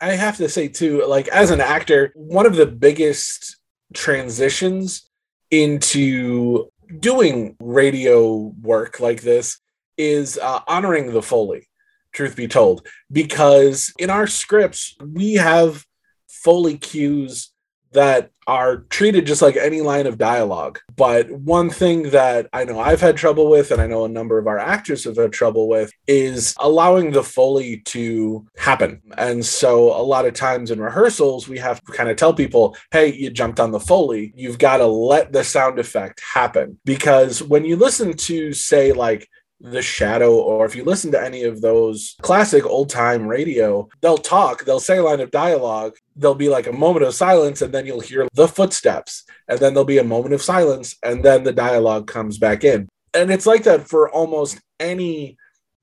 I have to say too, like as an actor, one of the biggest transitions into doing radio work like this is uh, honoring the Foley, truth be told, because in our scripts, we have Foley cues that are treated just like any line of dialogue. But one thing that I know I've had trouble with, and I know a number of our actors have had trouble with, is allowing the Foley to happen. And so a lot of times in rehearsals, we have to kind of tell people, hey, you jumped on the Foley. You've got to let the sound effect happen. Because when you listen to, say, like, the Shadow, or if you listen to any of those classic old time radio, they'll talk, they'll say a line of dialogue, there'll be like a moment of silence, and then you'll hear the footsteps, and then there'll be a moment of silence, and then the dialogue comes back in. And it's like that for almost any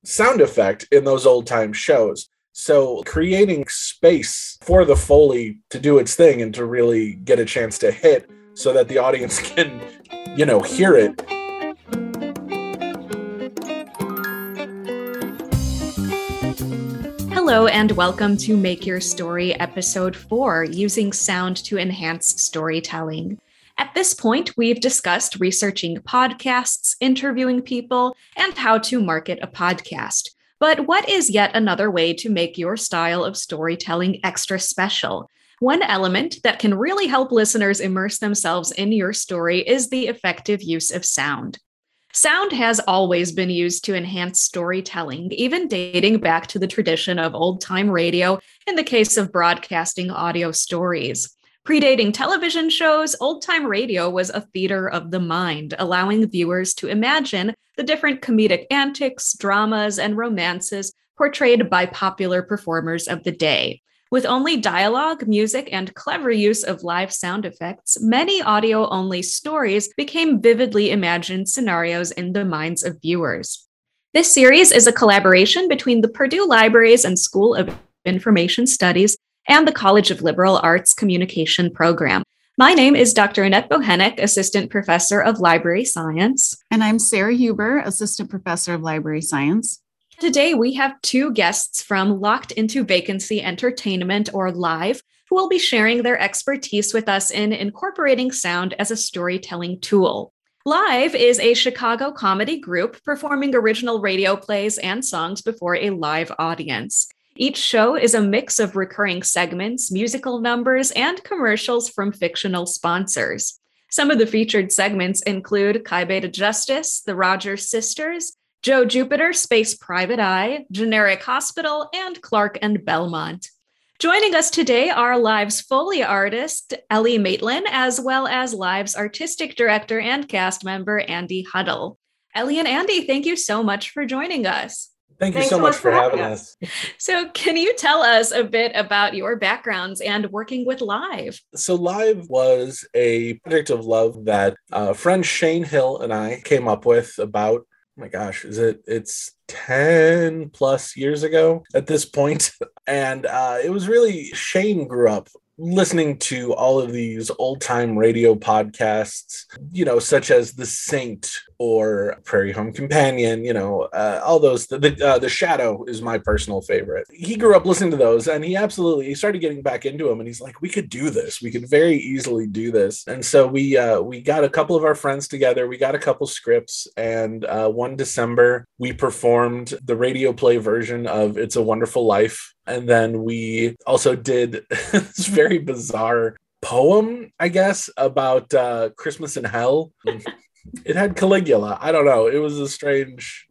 sound effect in those old time shows. So creating space for the Foley to do its thing and to really get a chance to hit so that the audience can, you know, hear it Hello, and welcome to Make Your Story, Episode 4 Using Sound to Enhance Storytelling. At this point, we've discussed researching podcasts, interviewing people, and how to market a podcast. But what is yet another way to make your style of storytelling extra special? One element that can really help listeners immerse themselves in your story is the effective use of sound. Sound has always been used to enhance storytelling, even dating back to the tradition of old time radio in the case of broadcasting audio stories. Predating television shows, old time radio was a theater of the mind, allowing viewers to imagine the different comedic antics, dramas, and romances portrayed by popular performers of the day. With only dialogue, music, and clever use of live sound effects, many audio only stories became vividly imagined scenarios in the minds of viewers. This series is a collaboration between the Purdue Libraries and School of Information Studies and the College of Liberal Arts Communication program. My name is Dr. Annette Bochenek, Assistant Professor of Library Science. And I'm Sarah Huber, Assistant Professor of Library Science. Today, we have two guests from Locked into Vacancy Entertainment or Live who will be sharing their expertise with us in incorporating sound as a storytelling tool. Live is a Chicago comedy group performing original radio plays and songs before a live audience. Each show is a mix of recurring segments, musical numbers, and commercials from fictional sponsors. Some of the featured segments include Chi Beta Justice, the Rogers Sisters, Joe Jupiter, Space Private Eye, Generic Hospital, and Clark and Belmont. Joining us today are Live's Foley artist, Ellie Maitland, as well as Live's artistic director and cast member, Andy Huddle. Ellie and Andy, thank you so much for joining us. Thank you Thanks so much for having us. us. So, can you tell us a bit about your backgrounds and working with Live? So, Live was a project of love that uh, friend Shane Hill and I came up with about oh my gosh, is it? It's 10 plus years ago at this point. And uh, it was really Shane grew up listening to all of these old time radio podcasts, you know, such as The Saint or Prairie Home Companion, you know, uh, all those. The the, uh, the, Shadow is my personal favorite. He grew up listening to those, and he absolutely he started getting back into them, and he's like, we could do this. We could very easily do this. And so we uh, we got a couple of our friends together. We got a couple scripts, and uh, one December we performed the radio play version of "It's a Wonderful Life." And then we also did this very bizarre poem, I guess, about uh, Christmas in Hell. it had Caligula. I don't know. It was a strange.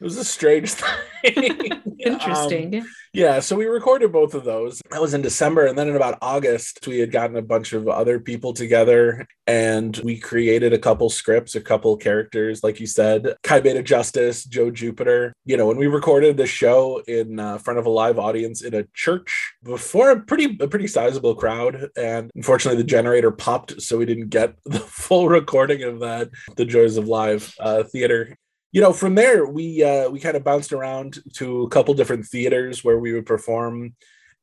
It was a strange thing. Interesting. Um, yeah, so we recorded both of those. That was in December. And then in about August, we had gotten a bunch of other people together and we created a couple scripts, a couple characters, like you said, Chi Beta Justice, Joe Jupiter. You know, when we recorded the show in uh, front of a live audience in a church before a pretty a pretty sizable crowd. And unfortunately, the generator popped, so we didn't get the full recording of that. The joys of live uh, theater you know from there we uh, we kind of bounced around to a couple different theaters where we would perform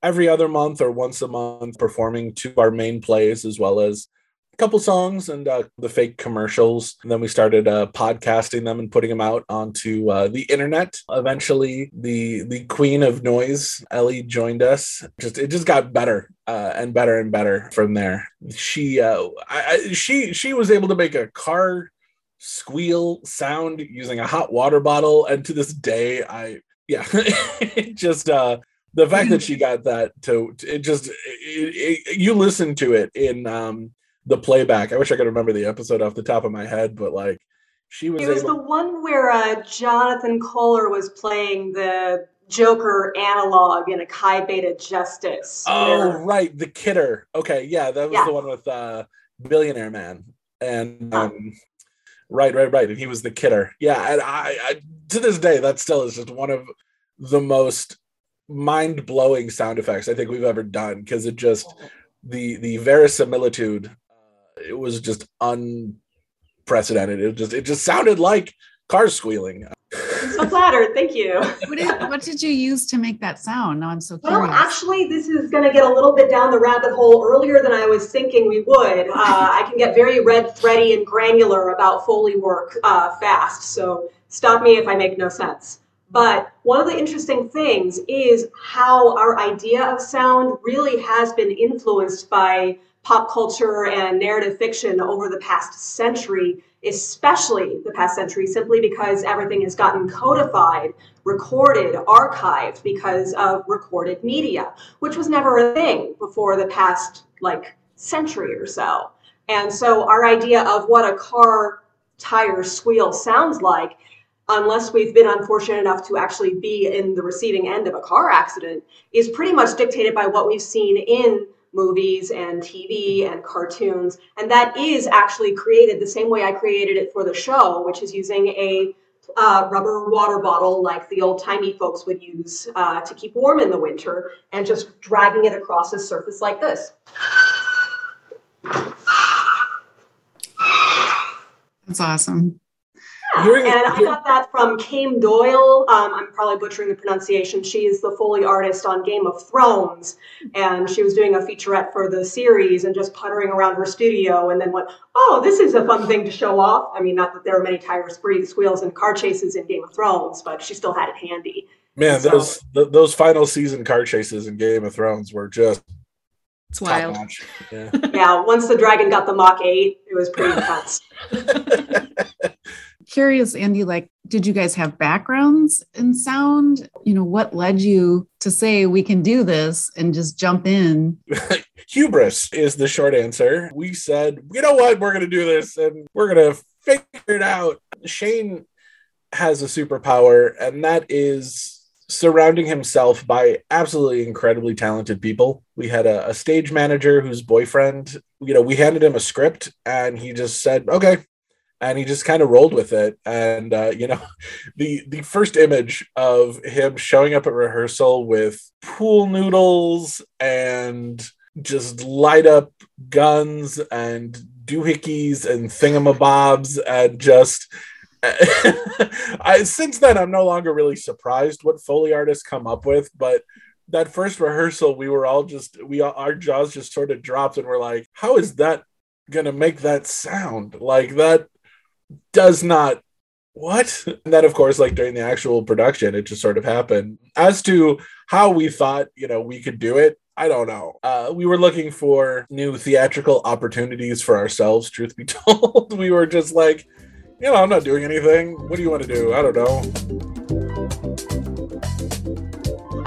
every other month or once a month performing to our main plays as well as a couple songs and uh, the fake commercials. And then we started uh, podcasting them and putting them out onto uh, the internet. Eventually, the the queen of noise, Ellie, joined us. Just it just got better uh, and better and better from there. She uh, I, I, she she was able to make a car squeal sound using a hot water bottle, and to this day, I yeah, just uh the fact that she got that to it just it, it, you listen to it in um the playback. I wish I could remember the episode off the top of my head, but like she was. It was able- the one where uh, Jonathan Kohler was playing the Joker analog in a Chi Beta Justice. Oh where- right, the kidder. Okay, yeah, that was Yeah. the one with uh Billionaire Man, and um, right, right, right, and he was the kidder. Yeah, and I, I to this day that still is just one of the most mind blowing sound effects I think we've ever done because it just the the verisimilitude. Uh, it was just unprecedented. It just it just sounded like cars squealing. So flattered, thank you. What did, what did you use to make that sound? Now I'm so curious. Well, actually, this is going to get a little bit down the rabbit hole earlier than I was thinking we would. Uh, I can get very red, thready, and granular about Foley work uh, fast, so stop me if I make no sense. But one of the interesting things is how our idea of sound really has been influenced by pop culture and narrative fiction over the past century, especially the past century, simply because everything has gotten codified recorded, archived because of recorded media, which was never a thing before the past like century or so. And so our idea of what a car tire squeal sounds like, unless we've been unfortunate enough to actually be in the receiving end of a car accident, is pretty much dictated by what we've seen in movies and TV and cartoons. And that is actually created the same way I created it for the show, which is using a uh, rubber water bottle like the old timey folks would use uh, to keep warm in the winter and just dragging it across a surface like this. That's awesome. Hearing it- And I got that from Caoimhe Doyle. Um, I'm probably butchering the pronunciation. She is the Foley artist on Game of Thrones. And she was doing a featurette for the series and just puttering around her studio and then went, oh, this is a fun thing to show off. I mean, not that there are many tire spree- squeals and car chases in Game of Thrones, but she still had it handy. Man, So- those th- those final season car chases in Game of Thrones were just It's top wild. Yeah. Yeah, once the dragon got the Mach 8, it was pretty intense. Curious, Andy, like, did you guys have backgrounds in sound? You know, what led you to say we can do this and just jump in? Hubris is the short answer. We said, you know what, we're gonna do this and we're gonna figure it out. Shane has a superpower, and that is surrounding himself by absolutely incredibly talented people. We had a, a stage manager whose boyfriend, you know, we handed him a script and he just said, okay. And he just kind of rolled with it. And uh, you know, the the first image of him showing up at rehearsal with pool noodles and just light up guns and doohickeys and thingamabobs and just I, since then i'm no longer really surprised what foley artists come up with but that first rehearsal we were all just we our jaws just sort of dropped and we're like how is that gonna make that sound like that does not what? And then of course like during the actual production it just sort of happened. As to how we thought you know we could do it i don't know. Uh, we were looking for new theatrical opportunities for ourselves truth be told. We were just like you know i'm not doing anything. What do you want to do? I don't know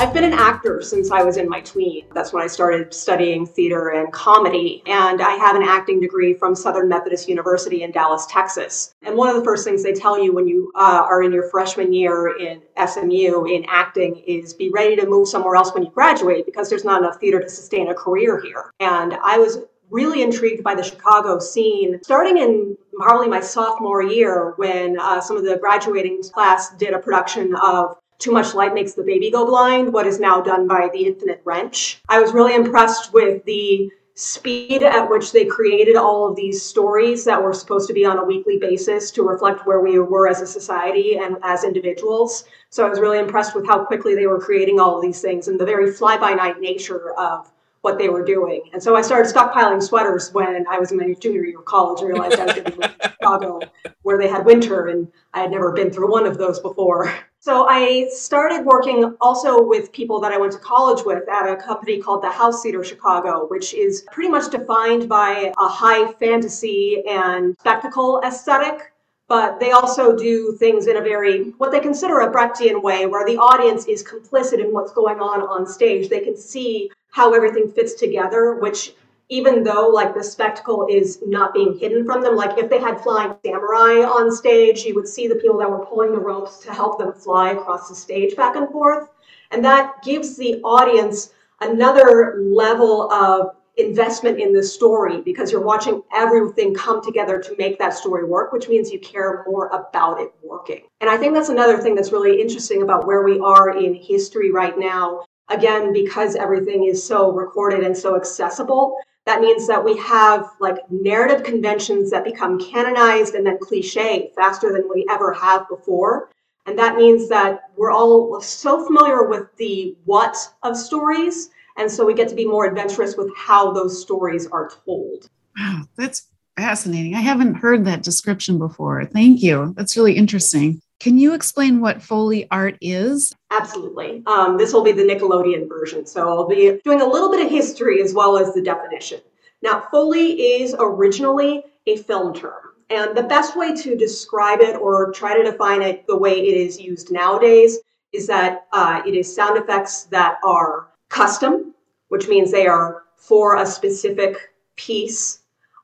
I've been an actor since I was in my tween. That's when I started studying theater and comedy. And I have an acting degree from Southern Methodist University in Dallas, Texas. And one of the first things they tell you when you uh, are in your freshman year in SMU in acting is be ready to move somewhere else when you graduate because there's not enough theater to sustain a career here. And I was really intrigued by the Chicago scene, starting in probably my sophomore year when uh, some of the graduating class did a production of too Much Light Makes the Baby Go Blind, what is now done by The Infinite Wrench. I was really impressed with the speed at which they created all of these stories that were supposed to be on a weekly basis to reflect where we were as a society and as individuals. So I was really impressed with how quickly they were creating all of these things and the very fly by night nature of what they were doing. And so I started stockpiling sweaters when I was in my junior year of college. I realized I was going to Chicago where they had winter and I had never been through one of those before. So I started working also with people that I went to college with at a company called the House Theater Chicago, which is pretty much defined by a high fantasy and spectacle aesthetic but they also do things in a very what they consider a brechtian way where the audience is complicit in what's going on on stage. They can see how everything fits together which even though like the spectacle is not being hidden from them like if they had flying samurai on stage you would see the people that were pulling the ropes to help them fly across the stage back and forth and that gives the audience another level of investment in the story because you're watching everything come together to make that story work, which means you care more about it working. And I think that's another thing that's really interesting about where we are in history right now. Again, because everything is so recorded and so accessible, that means that we have like narrative conventions that become canonized and then cliche faster than we ever have before. And that means that we're all so familiar with the what of stories and so we get to be more adventurous with how those stories are told. Wow, that's fascinating. I haven't heard that description before. Thank you. That's really interesting. Can you explain what Foley art is? Absolutely. Um, this will be the Nickelodeon version. So I'll be doing a little bit of history as well as the definition. Now, Foley is originally a film term. And the best way to describe it or try to define it the way it is used nowadays is that uh, it is sound effects that are custom, which means they are for a specific piece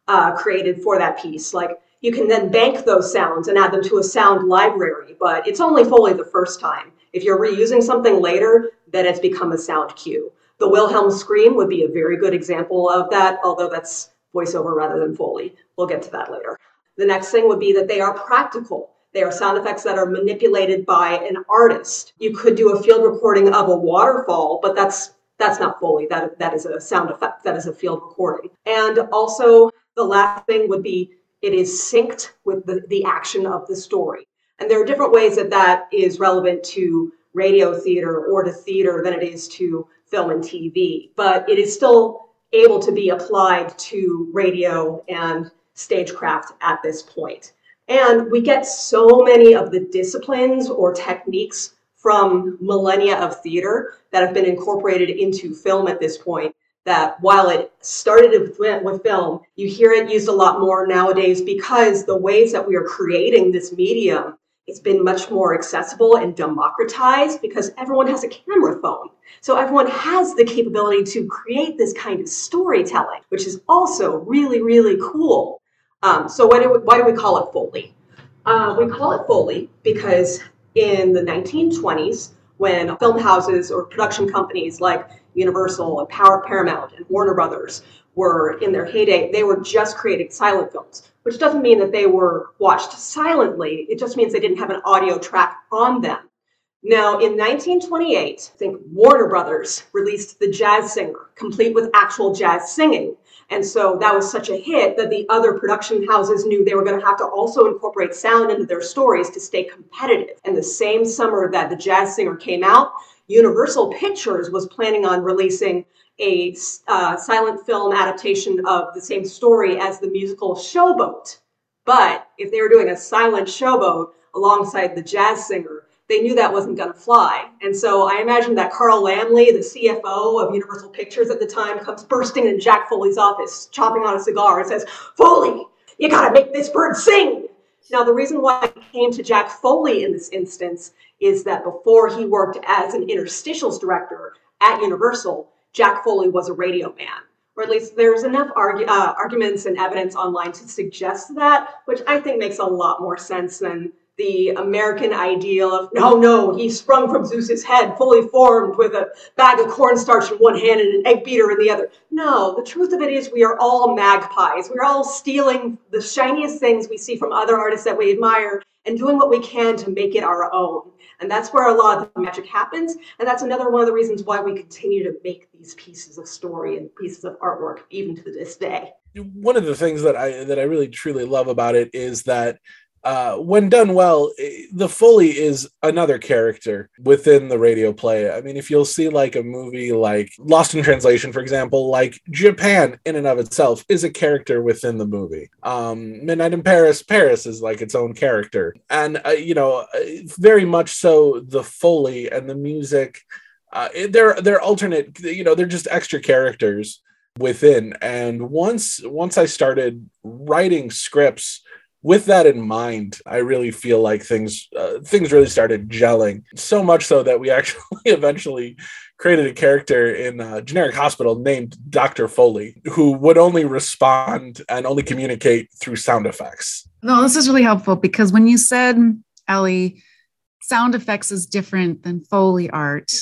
uh, created for that piece. Like you can then bank those sounds and add them to a sound library, but it's only Foley the first time. If you're reusing something later, then it's become a sound cue. The Wilhelm scream would be a very good example of that, although that's voiceover rather than Foley. We'll get to that later. The next thing would be that they are practical. They are sound effects that are manipulated by an artist. You could do a field recording of a waterfall, but that's that's not Foley. That that is a sound effect. That is a field recording. And also the last thing would be it is synced with the, the action of the story. And there are different ways that that is relevant to radio theater or to theater than it is to film and TV. But it is still able to be applied to radio and stagecraft at this point. And we get so many of the disciplines or techniques from millennia of theater that have been incorporated into film at this point that while it started with, with film, you hear it used a lot more nowadays because the ways that we are creating this medium it's been much more accessible and democratized because everyone has a camera phone. So everyone has the capability to create this kind of storytelling, which is also really, really cool. Um, so why do, we, why do we call it Foley? Uh, we call it Foley because in the 1920s when film houses or production companies like Universal and Power Paramount and Warner Brothers were in their heyday, they were just creating silent films, which doesn't mean that they were watched silently. It just means they didn't have an audio track on them. Now, in 1928, I think Warner Brothers released The Jazz Singer, complete with actual jazz singing. And so that was such a hit that the other production houses knew they were going to have to also incorporate sound into their stories to stay competitive. And the same summer that The Jazz Singer came out, Universal Pictures was planning on releasing a uh, silent film adaptation of the same story as the musical Showboat. But if they were doing a silent showboat alongside the jazz singer, they knew that wasn't going to fly. And so I imagine that Carl Laemmle, the CFO of Universal Pictures at the time, comes bursting in Jack Foley's office, chopping on a cigar, and says, Foley, you got to make this bird sing. Now, the reason why I came to Jack Foley in this instance is that before he worked as an interstitials director at Universal, Jack Foley was a radio man. Or at least there's enough argu- uh, arguments and evidence online to suggest that, which I think makes a lot more sense than the American ideal of no, no, he sprung from Zeus's head, fully formed with a bag of cornstarch in one hand and an egg beater in the other. No, the truth of it is we are all magpies. We're all stealing the shiniest things we see from other artists that we admire and doing what we can to make it our own. And that's where a lot of the magic happens. And that's another one of the reasons why we continue to make these pieces of story and pieces of artwork even to this day. One of the things that I that I really truly love about it is that uh, when done well, the Foley is another character within the radio play. I mean, if you'll see like a movie like Lost in Translation, for example, like Japan in and of itself is a character within the movie. Um, Midnight in Paris, Paris is like its own character. And, uh, you know, uh, very much so the Foley and the music. Uh, they're they're alternate you know they're just extra characters within and once once i started writing scripts with that in mind, I really feel like things uh, things really started gelling so much so that we actually eventually created a character in a generic hospital named Dr. Foley who would only respond and only communicate through sound effects. No, this is really helpful because when you said, Ellie, sound effects is different than Foley art,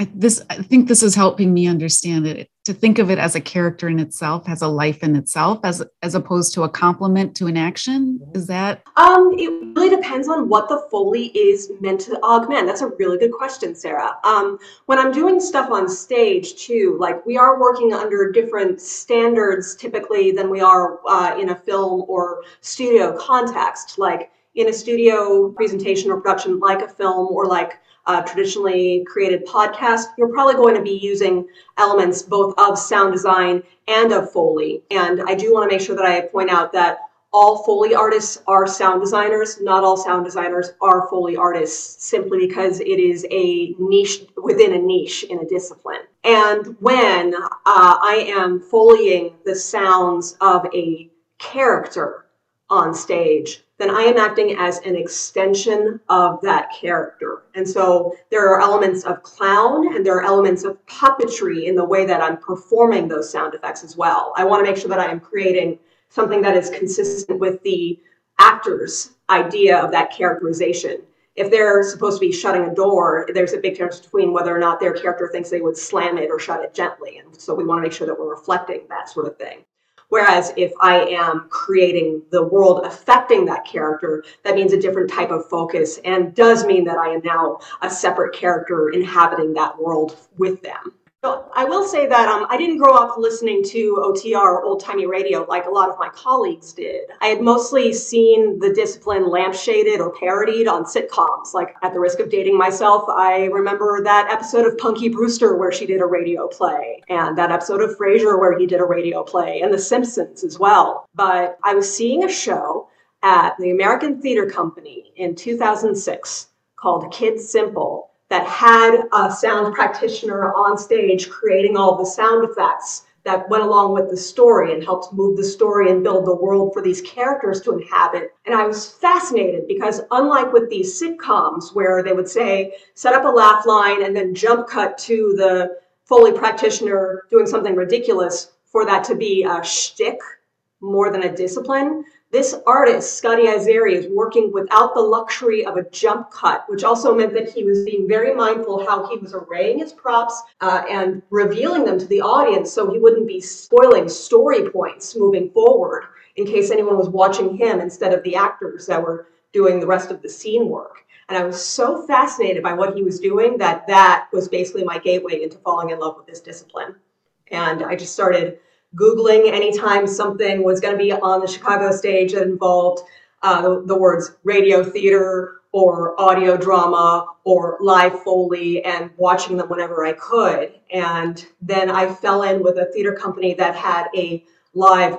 I, this I think this is helping me understand it to think of it as a character in itself, has a life in itself, as as opposed to a complement to an action. Is that? Um, it really depends on what the foley is meant to augment. That's a really good question, Sarah. Um, when I'm doing stuff on stage too, like we are working under different standards typically than we are uh, in a film or studio context. Like in a studio presentation or production, like a film or like uh, traditionally created podcast, you're probably going to be using elements both of sound design and of Foley. And I do want to make sure that I point out that all Foley artists are sound designers. Not all sound designers are Foley artists simply because it is a niche within a niche in a discipline. And when uh, I am Foleying the sounds of a character on stage, then I am acting as an extension of that character. And so there are elements of clown and there are elements of puppetry in the way that I'm performing those sound effects as well. I want to make sure that I am creating something that is consistent with the actor's idea of that characterization. If they're supposed to be shutting a door, there's a big difference between whether or not their character thinks they would slam it or shut it gently. And so we want to make sure that we're reflecting that sort of thing. Whereas if I am creating the world affecting that character, that means a different type of focus and does mean that I am now a separate character inhabiting that world with them. So I will say that um, I didn't grow up listening to OTR old timey radio like a lot of my colleagues did. I had mostly seen the discipline lampshaded or parodied on sitcoms. Like, at the risk of dating myself, I remember that episode of Punky Brewster where she did a radio play, and that episode of Frasier where he did a radio play, and The Simpsons as well. But I was seeing a show at the American Theater Company in 2006 called Kids Simple that had a sound practitioner on stage creating all the sound effects that went along with the story and helped move the story and build the world for these characters to inhabit. And I was fascinated because, unlike with these sitcoms where they would say, set up a laugh line and then jump cut to the Foley practitioner doing something ridiculous for that to be a shtick more than a discipline, this artist, Scotty Izeri, is working without the luxury of a jump cut, which also meant that he was being very mindful how he was arraying his props uh, and revealing them to the audience so he wouldn't be spoiling story points moving forward in case anyone was watching him instead of the actors that were doing the rest of the scene work. And I was so fascinated by what he was doing that that was basically my gateway into falling in love with this discipline. And I just started Googling anytime something was going to be on the Chicago stage that involved uh, the, the, words radio theater or audio drama or live Foley and watching them whenever I could. And then I fell in with a theater company that had a live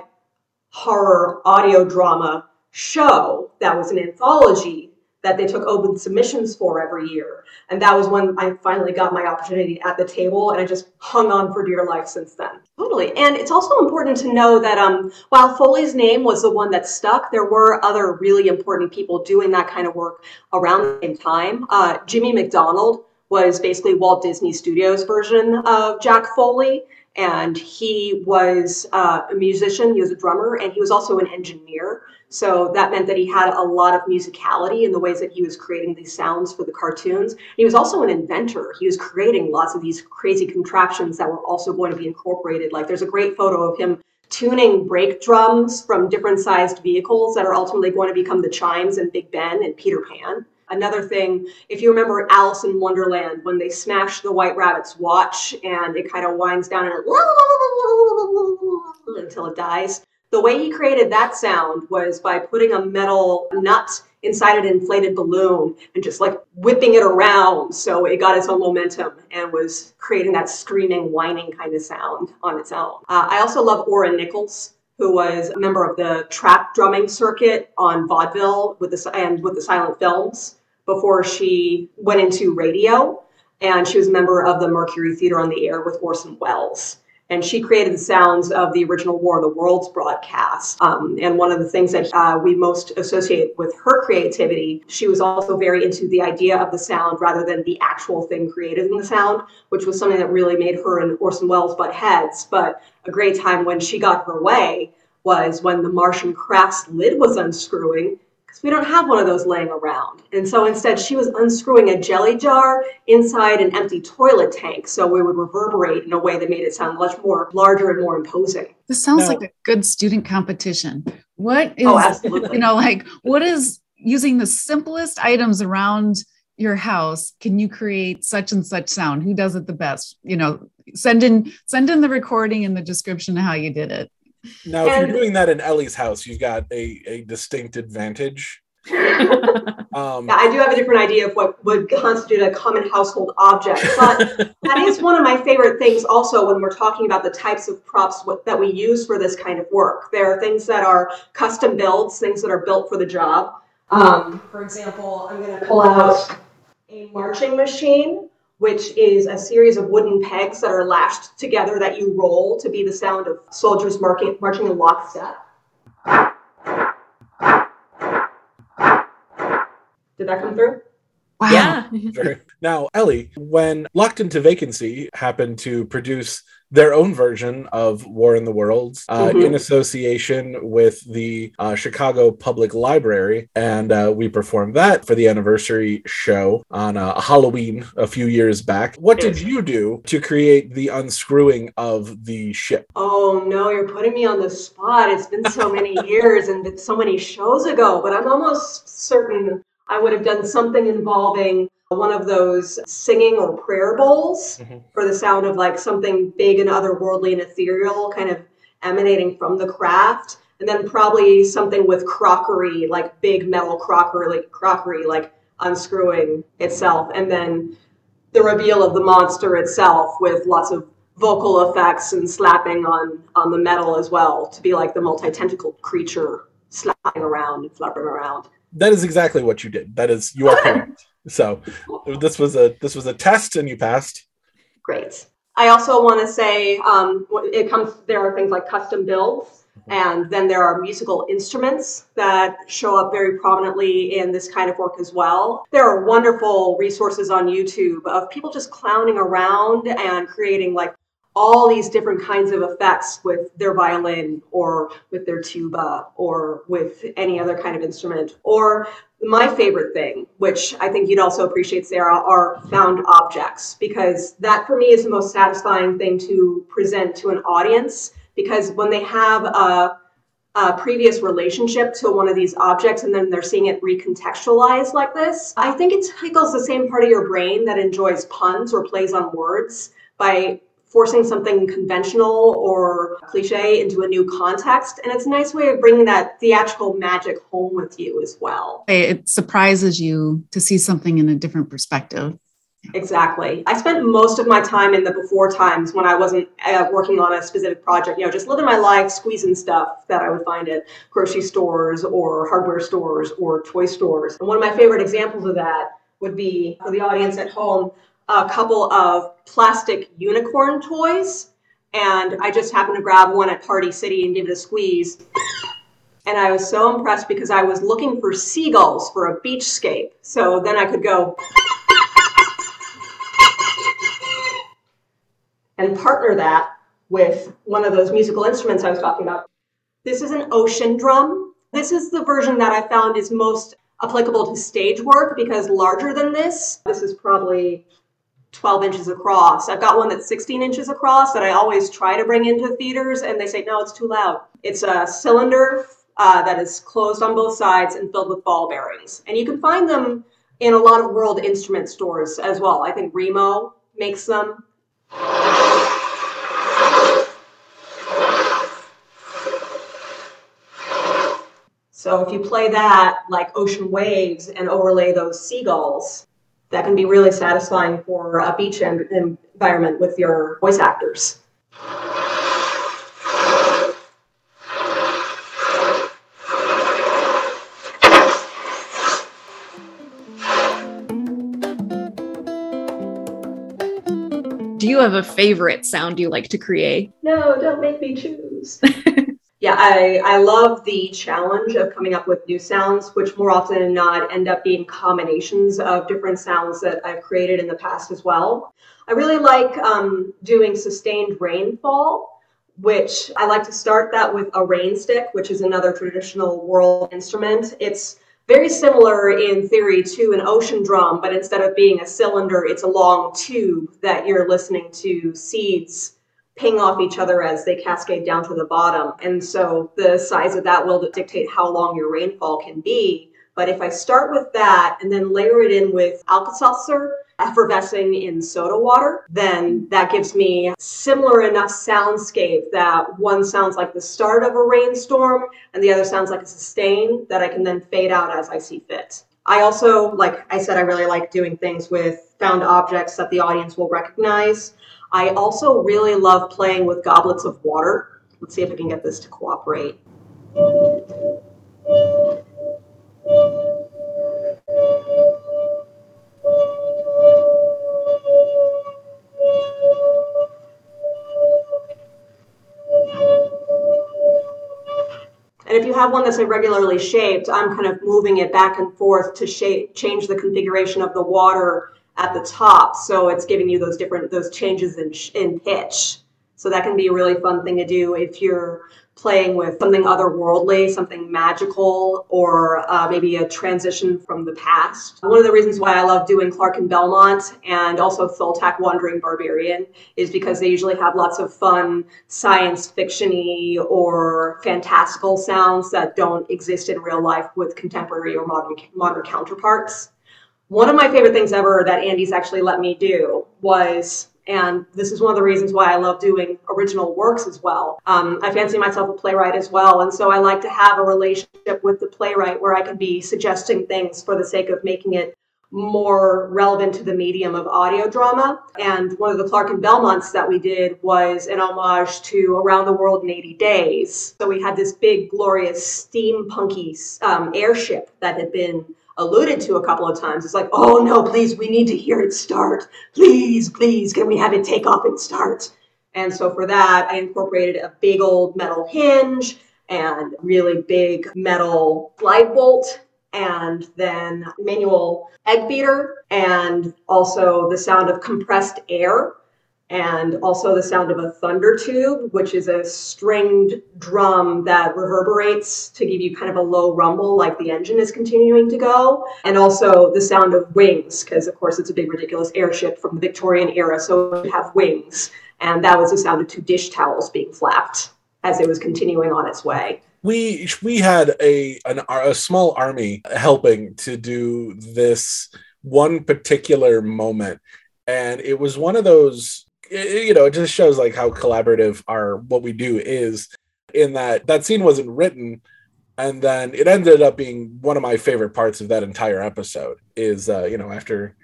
horror audio drama show that was an anthology that they took open submissions for every year. And that was when I finally got my opportunity at the table, and I just hung on for dear life since then. Totally. And it's also important to know that um, while Foley's name was the one that stuck, there were other really important people doing that kind of work around the same time. Uh, Jimmy MacDonald was basically Walt Disney Studios' version of Jack Foley and he was uh, a musician he was a drummer and he was also an engineer. So that meant that he had a lot of musicality in the ways that he was creating these sounds for the cartoons. He was also an inventor. He was creating lots of these crazy contraptions that were also going to be incorporated. Like there's a great photo of him tuning brake drums from different sized vehicles that are ultimately going to become the chimes in big ben and peter pan Another thing, if you remember Alice in Wonderland, when they smash the White Rabbit's watch and it kind of winds down and until it dies, The way he created that sound was by putting a metal nut inside an inflated balloon and just like whipping it around. So it got its own momentum and was creating that screaming, whining kind of sound on its own. Uh, I also love Ora Nichols, who was a member of the trap drumming circuit on vaudeville with the and with the silent films before she went into radio. And she was a member of the Mercury Theater on the Air with Orson Welles and she created the sounds of the original War of the Worlds broadcast. Um, and one of the things that uh, we most associate with her creativity, she was also very into the idea of the sound rather than the actual thing created in the sound, which was something that really made her and Orson Welles butt heads. But a great time when she got her way was when the Martian craft's lid was unscrewing because we don't have one of those laying around. And so instead, she was unscrewing a jelly jar inside an empty toilet tank so it would reverberate in a way that made it sound much more larger and more imposing. This sounds like a good student competition. What is, oh, absolutely. you know, like what is using the simplest items around your house can you create such and such sound who does it the best you know send in send in the recording and the description of how you did it now, if and, you're doing that in Ellie's house, you've got a, a distinct advantage. um, yeah, I do have a different idea of what would constitute a common household object, but that is one of my favorite things. Also, when we're talking about the types of props that we use for this kind of work, there are things that are custom builds, things that are built for the job. Um, for example, I'm going to pull out a marching machine which is a series of wooden pegs that are lashed together that you roll to be the sound of soldiers marching, marching in lockstep. Did that come through? Wow. Yeah. now, Ellie, when Locked into Vacancy happened to produce their own version of War in the Worlds uh, mm-hmm. in association with the uh, Chicago Public Library. And uh, we performed that for the anniversary show on uh, Halloween a few years back. What did you do to create the unscrewing of the ship? Oh, no, you're putting me on the spot. It's been so many years and so many shows ago, but I'm almost certain I would have done something involving one of those singing or prayer bowls mm-hmm. for the sound of like something big and otherworldly and ethereal kind of emanating from the craft. And then probably something with crockery like big metal crockery like crockery like unscrewing itself. And then the reveal of the monster itself with lots of vocal effects and slapping on on the metal as well to be like the multi-tentacled creature slapping around and flapping around that is exactly what you did that is you are correct so this was a this was a test, and you passed. Great. I also want to say um, it comes. There are things like custom builds, mm-hmm. and then there are musical instruments that show up very prominently in this kind of work as well. There are wonderful resources on YouTube of people just clowning around and creating like all these different kinds of effects with their violin or with their tuba or with any other kind of instrument. Or my favorite thing, which I think you'd also appreciate, Sarah, are found objects, because that for me is the most satisfying thing to present to an audience. Because when they have a, a previous relationship to one of these objects and then they're seeing it recontextualized like this, I think it tickles the same part of your brain that enjoys puns or plays on words by forcing something conventional or cliche into a new context. And it's a nice way of bringing that theatrical magic home with you as well. It surprises you to see something in a different perspective. Exactly. I spent most of my time in the before times when I wasn't uh, working on a specific project, you know, just living my life, squeezing stuff that I would find at grocery stores or hardware stores or toy stores. And one of my favorite examples of that would be for the audience at home a couple of plastic unicorn toys. And I just happened to grab one at Party City and give it a squeeze. And I was so impressed because I was looking for seagulls for a beachscape. So then I could go and partner that with one of those musical instruments I was talking about. This is an ocean drum. This is the version that I found is most applicable to stage work because larger than this, this is probably 12 inches across. I've got one that's 16 inches across that I always try to bring into theaters, and they say, no, it's too loud. It's a cylinder uh, that is closed on both sides and filled with ball bearings. And you can find them in a lot of world instrument stores as well. I think Remo makes them. So if you play that like ocean waves and overlay those seagulls, that can be really satisfying for a beach environment with your voice actors. Do you have a favorite sound you like to create? No, don't make me choose. yeah, I, I love the challenge of coming up with new sounds, which more often than not end up being combinations of different sounds that I've created in the past as well. I really like um, doing sustained rainfall, which I like to start that with a rain stick, which is another traditional world instrument. It's very similar in theory to an ocean drum, but instead of being a cylinder, it's a long tube that you're listening to seeds ping off each other as they cascade down to the bottom. And so the size of that will dictate how long your rainfall can be. But if I start with that and then layer it in with Alka-Seltzer, effervescing in soda water, then that gives me similar enough soundscape that one sounds like the start of a rainstorm and the other sounds like a sustain that I can then fade out as I see fit. I also, like I said, I really like doing things with found objects that the audience will recognize. I also really love playing with goblets of water. Let's see if I can get this to cooperate. And if you have one that's irregularly shaped, I'm kind of moving it back and forth to shape, change the configuration of the water at the top. So it's giving you those different, those changes in, in pitch. So that can be a really fun thing to do if you're playing with something otherworldly, something magical, or uh, maybe a transition from the past. One of the reasons why I love doing Clark and Belmont and also Thultak Wandering Barbarian is because they usually have lots of fun science fictiony or fantastical sounds that don't exist in real life with contemporary or modern modern counterparts. One of my favorite things ever that Andy's actually let me do was and this is one of the reasons why I love doing original works as well. Um, I fancy myself a playwright as well. And so I like to have a relationship with the playwright where I can be suggesting things for the sake of making it more relevant to the medium of audio drama. And one of the Clark and Belmonts that we did was an homage to Around the World in 80 Days. So we had this big, glorious steampunky um, airship that had been alluded to a couple of times. It's like, oh no, please, we need to hear it start. Please, please, can we have it take off and start? And so for that, I incorporated a big old metal hinge and really big metal slide bolt and then manual egg beater and also the sound of compressed air and also the sound of a thunder tube, which is a stringed drum that reverberates to give you kind of a low rumble, like the engine is continuing to go, and also the sound of wings, because of course it's a big, ridiculous airship from the Victorian era, so it would have wings. And that was the sound of two dish towels being flapped as it was continuing on its way. We we had a an, a small army helping to do this one particular moment. And it was one of those you know, it just shows like how collaborative our what we do is. In that that scene wasn't written, and then it ended up being one of my favorite parts of that entire episode. Is uh, you know after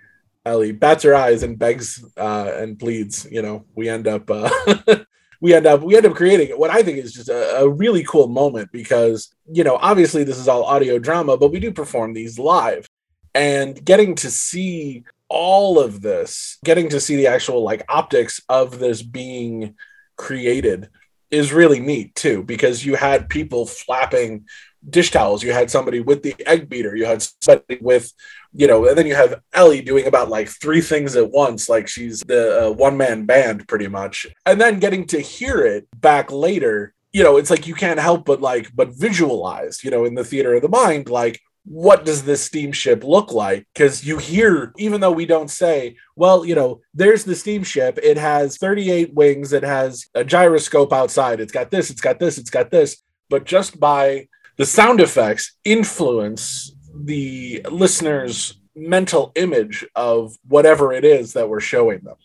Ellie bats her eyes and begs uh, and pleads, you know, we end up uh, we end up we end up creating what I think is just a, a, really cool moment because you know obviously this is all audio drama, but we do perform these live, and getting to see all of this, getting to see the actual like optics of this being created is really neat too, because you had people flapping dish towels, you had somebody with the egg beater, you had somebody with, you know, and then you have Ellie doing about like three things at once, like she's the uh, one man band pretty much. And then getting to hear it back later, you know, it's like you can't help but like, but visualize, you know, in the theater of the mind, like, what does this steamship look like? Because you hear, even though we don't say, well, you know, there's the steamship. It has 38 wings. It has a gyroscope outside. It's got this, it's got this, it's got this. But just by the sound effects influence the listener's mental image of whatever it is that we're showing them,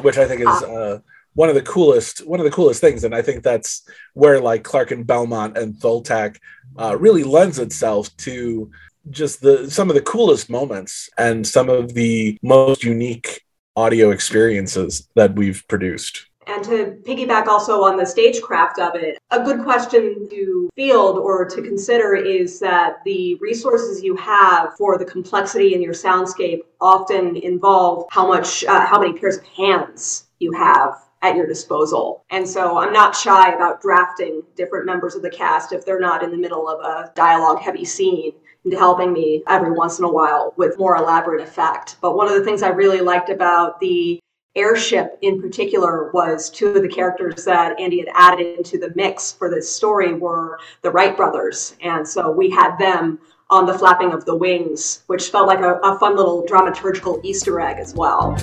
which I think is uh, one of the coolest one of the coolest things. And i think that's where like clark and belmont and tholtak uh, really lends itself to just the some of the coolest moments and some of the most unique audio experiences that we've produced. And to piggyback also on the stagecraft of it, a good question to field or to consider is that the resources you have for the complexity in your soundscape often involve how much, uh, how many pairs of hands you have at your disposal. And so I'm not shy about drafting different members of the cast if they're not in the middle of a dialogue heavy scene into helping me every once in a while with more elaborate effect. But one of the things I really liked about the airship in particular was two of the characters that Andy had added into the mix for this story were the Wright brothers. And so we had them on the flapping of the wings, which felt like a, a fun little dramaturgical Easter egg as well.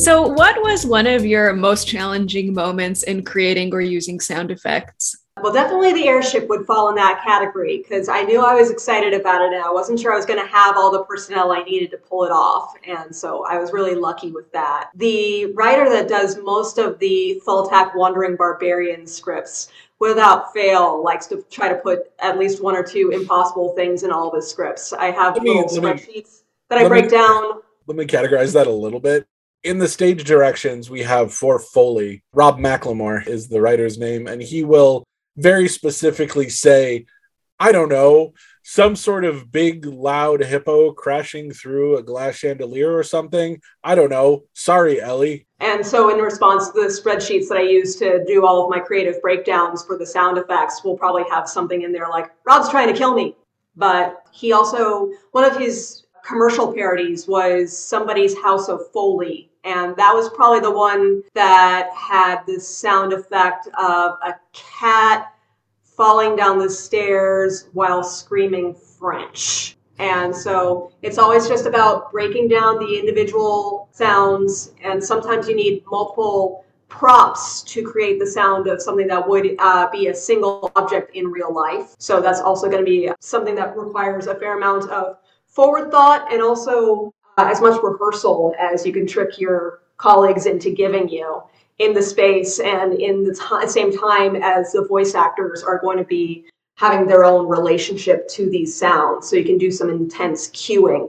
So, what was one of your most challenging moments in creating or using sound effects? Well, definitely the airship would fall in that category because I knew I was excited about it and I wasn't sure I was going to have all the personnel I needed to pull it off. And so I was really lucky with that. The writer that does most of the Tholtak Wandering Barbarian scripts without fail likes to try to put at least one or two impossible things in all of his scripts. I have me, little spreadsheets that I break me, down. Let me categorize that a little bit in the stage directions, we have for Foley. Rob McLemore is the writer's name, and he will very specifically say, I don't know, some sort of big, loud hippo crashing through a glass chandelier or something. I don't know. Sorry, Ellie. And so, in response to the spreadsheets that I use to do all of my creative breakdowns for the sound effects, we'll probably have something in there like, Rob's trying to kill me. But he also, one of his commercial parodies was somebody's house of Foley and that was probably the one that had the sound effect of a cat falling down the stairs while screaming French. And so it's always just about breaking down the individual sounds, and sometimes you need multiple props to create the sound of something that would uh, be a single object in real life. So that's also going to be something that requires a fair amount of forward thought and also uh, as much rehearsal as you can trick your colleagues into giving you in the space and in the t- same time as the voice actors are going to be having their own relationship to these sounds. So you can do some intense cueing.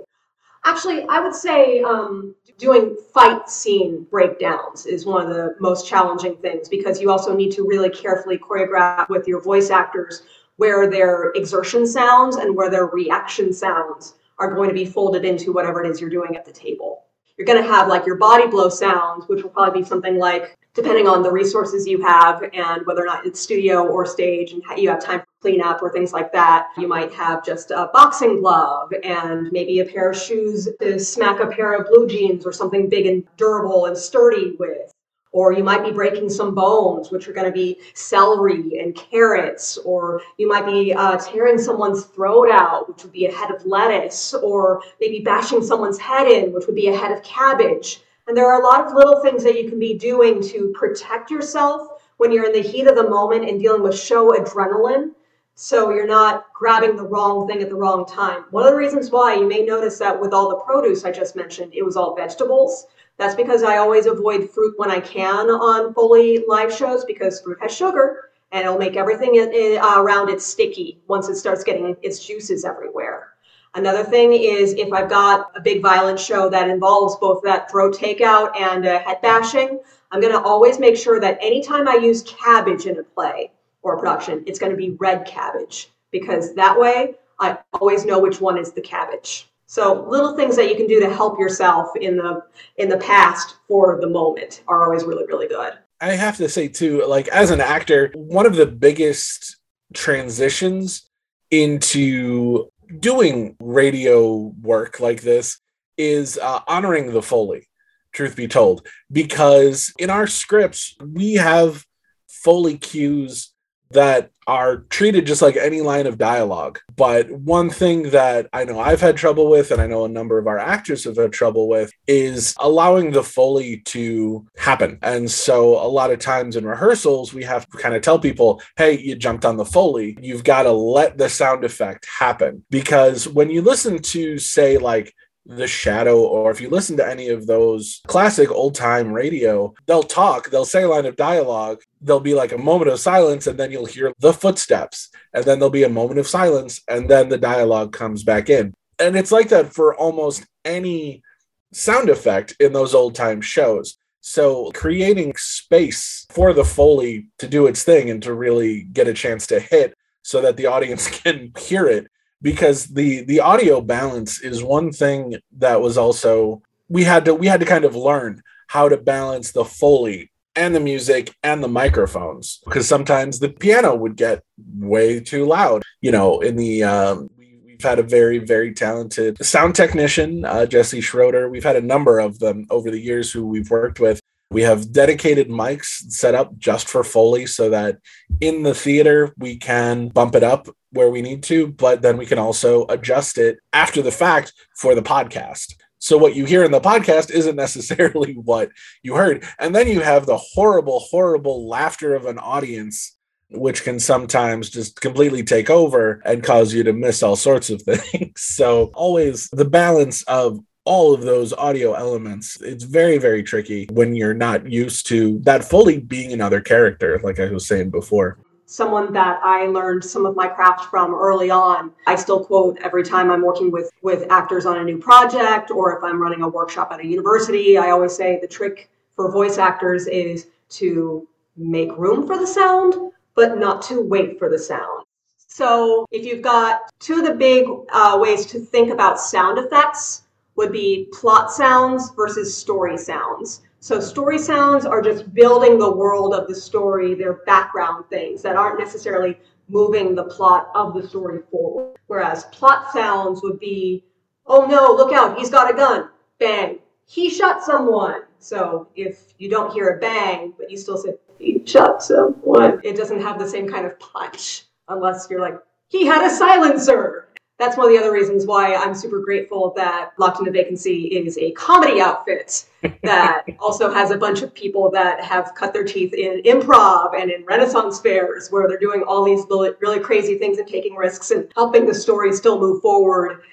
Actually i would say um, doing fight scene breakdowns is one of the most challenging things because you also need to really carefully choreograph with your voice actors where their exertion sounds and where their reaction sounds are going to be folded into whatever it is you're doing at the table. You're going to have like your body blow sounds, which will probably be something like, depending on the resources you have and whether or not it's studio or stage and you have time for cleanup or things like that. You might have just a boxing glove and maybe a pair of shoes to smack a pair of blue jeans or something big and durable and sturdy with or you might be breaking some bones, which are going to be celery and carrots, or you might be uh, tearing someone's throat out, which would be a head of lettuce, or maybe bashing someone's head in, which would be a head of cabbage. And there are a lot of little things that you can be doing to protect yourself when you're in the heat of the moment and dealing with show adrenaline. So you're not grabbing the wrong thing at the wrong time. One of the reasons why you may notice that with all the produce I just mentioned, it was all vegetables that's because I always avoid fruit when I can on Foley live shows because fruit has sugar and it'll make everything in, in, uh, around it sticky once it starts getting its juices everywhere. Another thing is if I've got a big violent show that involves both that throat takeout and uh, head bashing, I'm going to always make sure that anytime I use cabbage in a play or a production, it's going to be red cabbage because that way I always know which one is the cabbage. So little things that you can do to help yourself in the in the past for the moment are always really really good. I have to say too, like as an actor, one of the biggest transitions into doing radio work like this is uh, honoring the foley truth be told because in our scripts we have foley cues that are treated just like any line of dialogue. But one thing that I know I've had trouble with, and I know a number of our actors have had trouble with, is allowing the Foley to happen. And so a lot of times in rehearsals, we have to kind of tell people, hey, you jumped on the Foley. You've got to let the sound effect happen. Because when you listen to, say, like, the shadow or if you listen to any of those classic old time radio they'll talk they'll say a line of dialogue there'll be like a moment of silence and then you'll hear the footsteps and then there'll be a moment of silence and then the dialogue comes back in. And it's like that for almost any sound effect in those old time shows. So creating space for the foley to do its thing and to really get a chance to hit so that the audience can hear it because the the audio balance is one thing that was also we had to we had to kind of learn how to balance the foley and the music and the microphones because sometimes the piano would get way too loud. You know in the um, we've had a very very talented sound technician uh, jesse schroeder. We've had a number of them over the years who we've worked with. We have dedicated mics set up just for Foley so that in the theater we can bump it up where we need to, but then we can also adjust it after the fact for the podcast. So what you hear in the podcast isn't necessarily what you heard. And then you have the horrible, horrible laughter of an audience, which can sometimes just completely take over and cause you to miss all sorts of things. So always the balance of all of those audio elements. It's very, very tricky when you're not used to that fully being another character, like I was saying before. Someone that I learned some of my craft from early on. I still quote every time I'm working with with actors on a new project or if I'm running a workshop at a university. I always say the trick for voice actors is to make room for the sound, but not to wait for the sound. So if you've got two of the big uh, ways to think about sound effects would be plot sounds versus story sounds. So story sounds are just building the world of the story, they're background things that aren't necessarily moving the plot of the story forward. Whereas plot sounds would be, oh no, look out, he's got a gun. Bang. He shot someone. So if you don't hear a bang, but you still say, he shot someone, it doesn't have the same kind of punch unless you're like, he had a silencer that's one of the other reasons why I'm super grateful that Locked in into Vacancy is a comedy outfit that also has a bunch of people that have cut their teeth in improv and in Renaissance fairs where they're doing all these really crazy things and taking risks and helping the story still move forward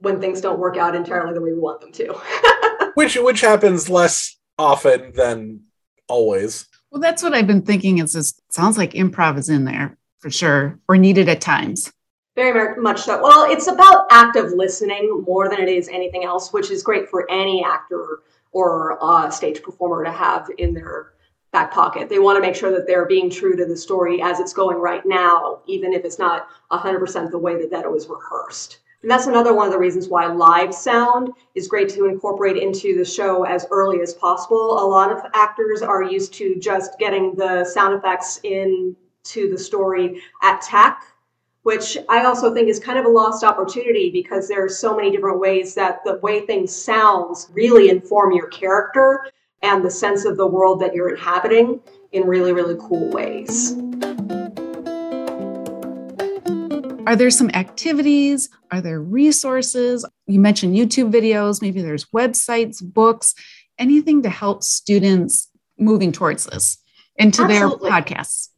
when things don't work out entirely the way we want them to. which which happens less often than always. Well, that's what I've been thinking is this sounds like improv is in there for sure or needed at times. Very much so. Well, it's about active listening more than it is anything else, which is great for any actor or uh, stage performer to have in their back pocket. They want to make sure that they're being true to the story as it's going right now, even if it's not 100% the way that that was rehearsed. And that's another one of the reasons why live sound is great to incorporate into the show as early as possible. A lot of actors are used to just getting the sound effects into the story at tech which I also think is kind of a lost opportunity because there are so many different ways that the way things sounds really inform your character and the sense of the world that you're inhabiting in really, really cool ways. Are there some activities? Are there resources? You mentioned YouTube videos, maybe there's websites, books, anything to help students moving towards this into Absolutely. their podcasts.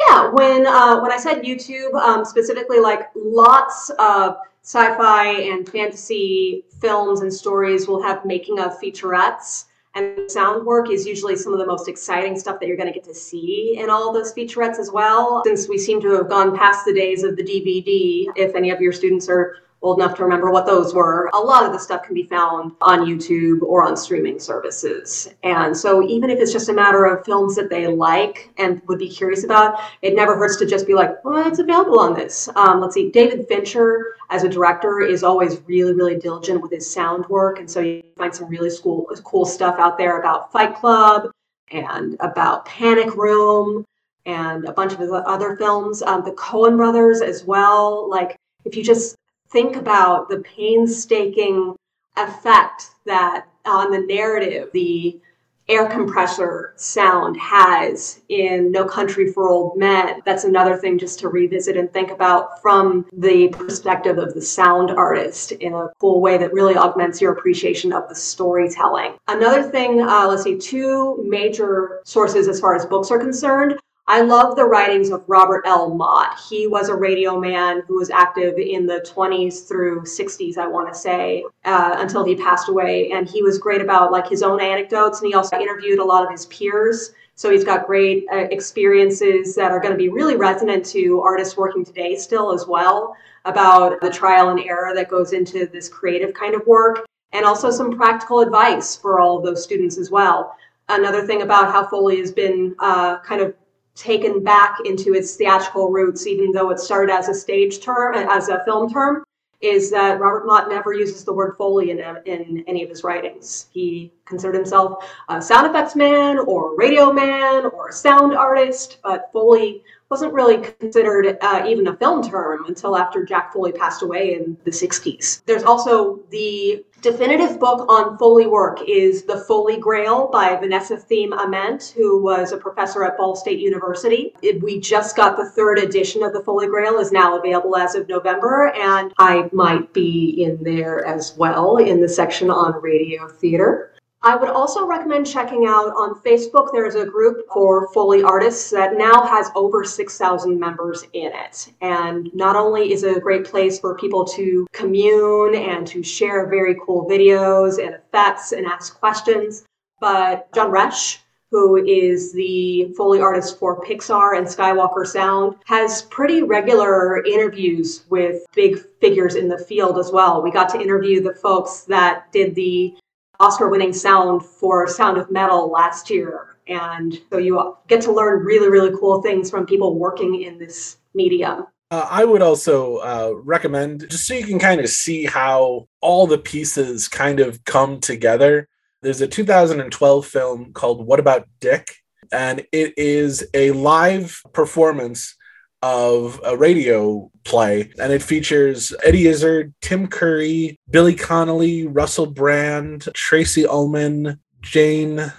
Yeah, when uh, when I said YouTube, um, specifically, like lots of sci-fi and fantasy films and stories will have making of featurettes and sound work is usually some of the most exciting stuff that you're going to get to see in all those featurettes as well. Since we seem to have gone past the days of the dvd if any of your students are old enough to remember what those were. A lot of the stuff can be found on YouTube or on streaming services. And so even if it's just a matter of films that they like and would be curious about, it never hurts to just be like, well, it's available on this. Um, let's see, David Fincher as a director is always really, really diligent with his sound work. And so you find some really cool, cool stuff out there about Fight Club and about Panic Room and a bunch of other films. Um, the Coen brothers as well. Like if you just think about the painstaking effect that on the narrative the air compressor sound has in No Country for Old Men. That's another thing just to revisit and think about from the perspective of the sound artist in a cool way that really augments your appreciation of the storytelling. Another thing, uh, let's see, two major sources as far as books are concerned I love the writings of Robert L. Mott. He was a radio man who was active in the 20s through 60s, I want to say, uh, until he passed away. And he was great about like his own anecdotes, and he also interviewed a lot of his peers. So he's got great uh, experiences that are going to be really resonant to artists working today still as well about the trial and error that goes into this creative kind of work, and also some practical advice for all of those students as well. Another thing about how Foley has been uh, kind of taken back into its theatrical roots, even though it started as a stage term, uh, as a film term, is that Robert Mott never uses the word Foley in, um, in any of his writings. He considered himself a sound effects man or radio man or a sound artist, but Foley wasn't really considered uh, even a film term until after Jack Foley passed away in the 60s. There's also the definitive book on Foley work is The Foley Grail by Vanessa Theme Ament, who was a professor at Ball State University. It, we just got the third edition of The Foley Grail is now available as of November, and I might be in there as well in the section on radio theater. I would also recommend checking out on Facebook. There's a group for Foley artists that now has over 6,000 members in it. And not only is it a great place for people to commune and to share very cool videos and effects and ask questions, but John Resch, who is the Foley artist for Pixar and Skywalker Sound, has pretty regular interviews with big figures in the field as well. We got to interview the folks that did the Oscar winning sound for Sound of Metal last year. And so you get to learn really, really cool things from people working in this medium. Uh, I would also uh, recommend, just so you can kind of see how all the pieces kind of come together. There's a 2012 film called What About Dick? And it is a live performance of a radio play, and it features Eddie Izzard, Tim Curry, Billy Connolly, Russell Brand, Tracey Ullman, Jane,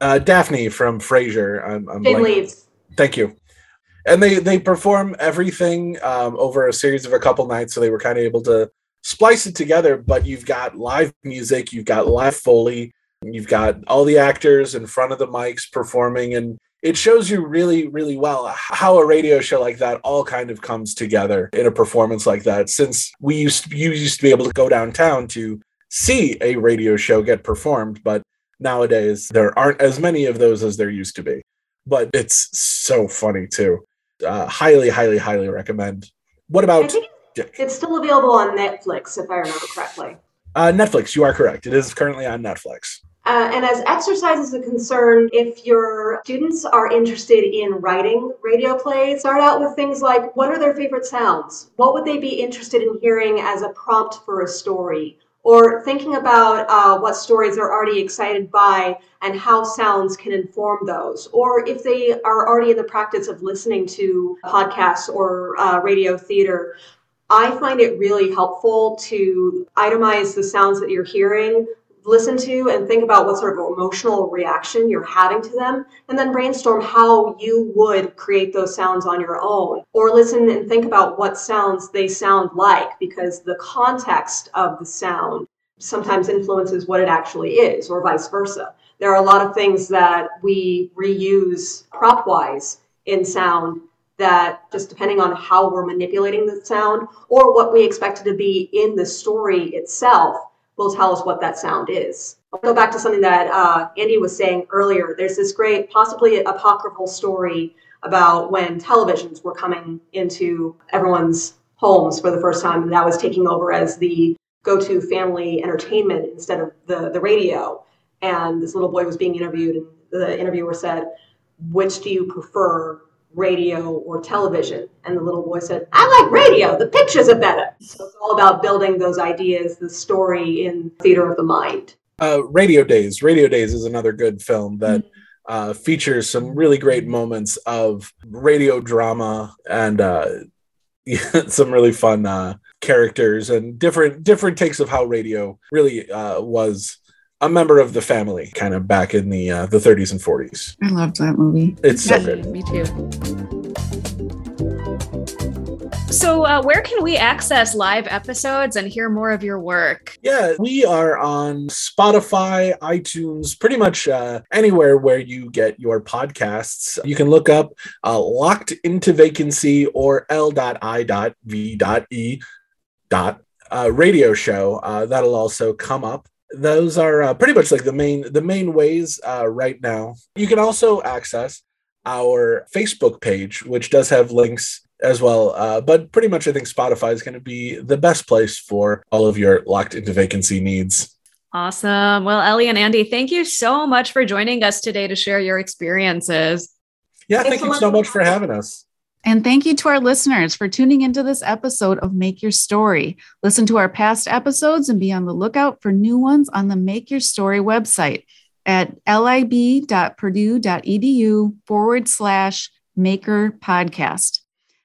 uh, Daphne from Frasier. I'm, I'm Jane Leeves. Thank you. And they they perform everything um, over a series of a couple nights, so they were kind of able to splice it together. But you've got live music, you've got live foley, you've got all the actors in front of the mics performing, and it shows you really, really well how a radio show like that all kind of comes together in a performance like that. Since we used to, you used to be able to go downtown to see a radio show get performed, but nowadays there aren't as many of those as there used to be. But it's so funny too. Uh, highly, highly, highly recommend. What about? It's still available on Netflix, if I remember correctly. Uh, Netflix, you are correct. It is currently on Netflix. Uh, and as exercises are concerned, if your students are interested in writing radio plays, start out with things like what are their favorite sounds? What would they be interested in hearing as a prompt for a story? Or thinking about uh, what stories they're already excited by and how sounds can inform those. Or if they are already in the practice of listening to podcasts or uh, radio theater, I find it really helpful to itemize the sounds that you're hearing listen to and think about what sort of emotional reaction you're having to them, and then brainstorm how you would create those sounds on your own. Or listen and think about what sounds they sound like, because the context of the sound sometimes influences what it actually is, or vice versa. There are a lot of things that we reuse prop wise in sound that just depending on how we're manipulating the sound or what we expect it to be in the story itself will tell us what that sound is. I'll go back to something that uh, Andy was saying earlier. There's this great, possibly apocryphal story about when televisions were coming into everyone's homes for the first time, and that was taking over as the go-to family entertainment instead of the, the radio. And this little boy was being interviewed, and the interviewer said, "Which do you prefer, radio or television? And the little boy said, I like radio. The pictures are better. So it's all about building those ideas, the story in theater of the mind. Uh, radio Days. Radio Days is another good film that mm-hmm. uh, features some really great moments of radio drama and uh, some really fun uh, characters and different different takes of how radio really uh, was a member of the family, kind of back in the uh, the 30s and 40s. I loved that movie. It's so good. Me too. So, uh, where can we access live episodes and hear more of your work? Yeah, we are on Spotify, iTunes, pretty much uh, anywhere where you get your podcasts. You can look up uh, Locked into Vacancy or L.I.V.E. dot uh, radio show. Uh, that'll also come up those are uh, pretty much like the main the main ways uh, right now. You can also access our Facebook page, which does have links as well. Uh, but pretty much, I think Spotify is going to be the best place for all of your locked into vacancy needs. Awesome. Well, Ellie and Andy, thank you so much for joining us today to share your experiences. Yeah, Thanks thank you so much for having us. And thank you to our listeners for tuning into this episode of Make Your Story. Listen to our past episodes and be on the lookout for new ones on the Make Your Story website at lib.purdue.edu forward slash maker podcast.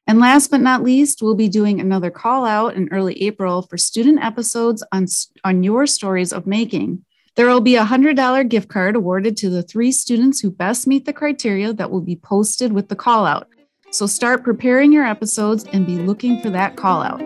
And last but not least, we'll be doing another call out in early April for student episodes on, on your stories of making. There will be a $100 gift card awarded to the three students who best meet the criteria that will be posted with the call out. So start preparing your episodes and be looking for that call out.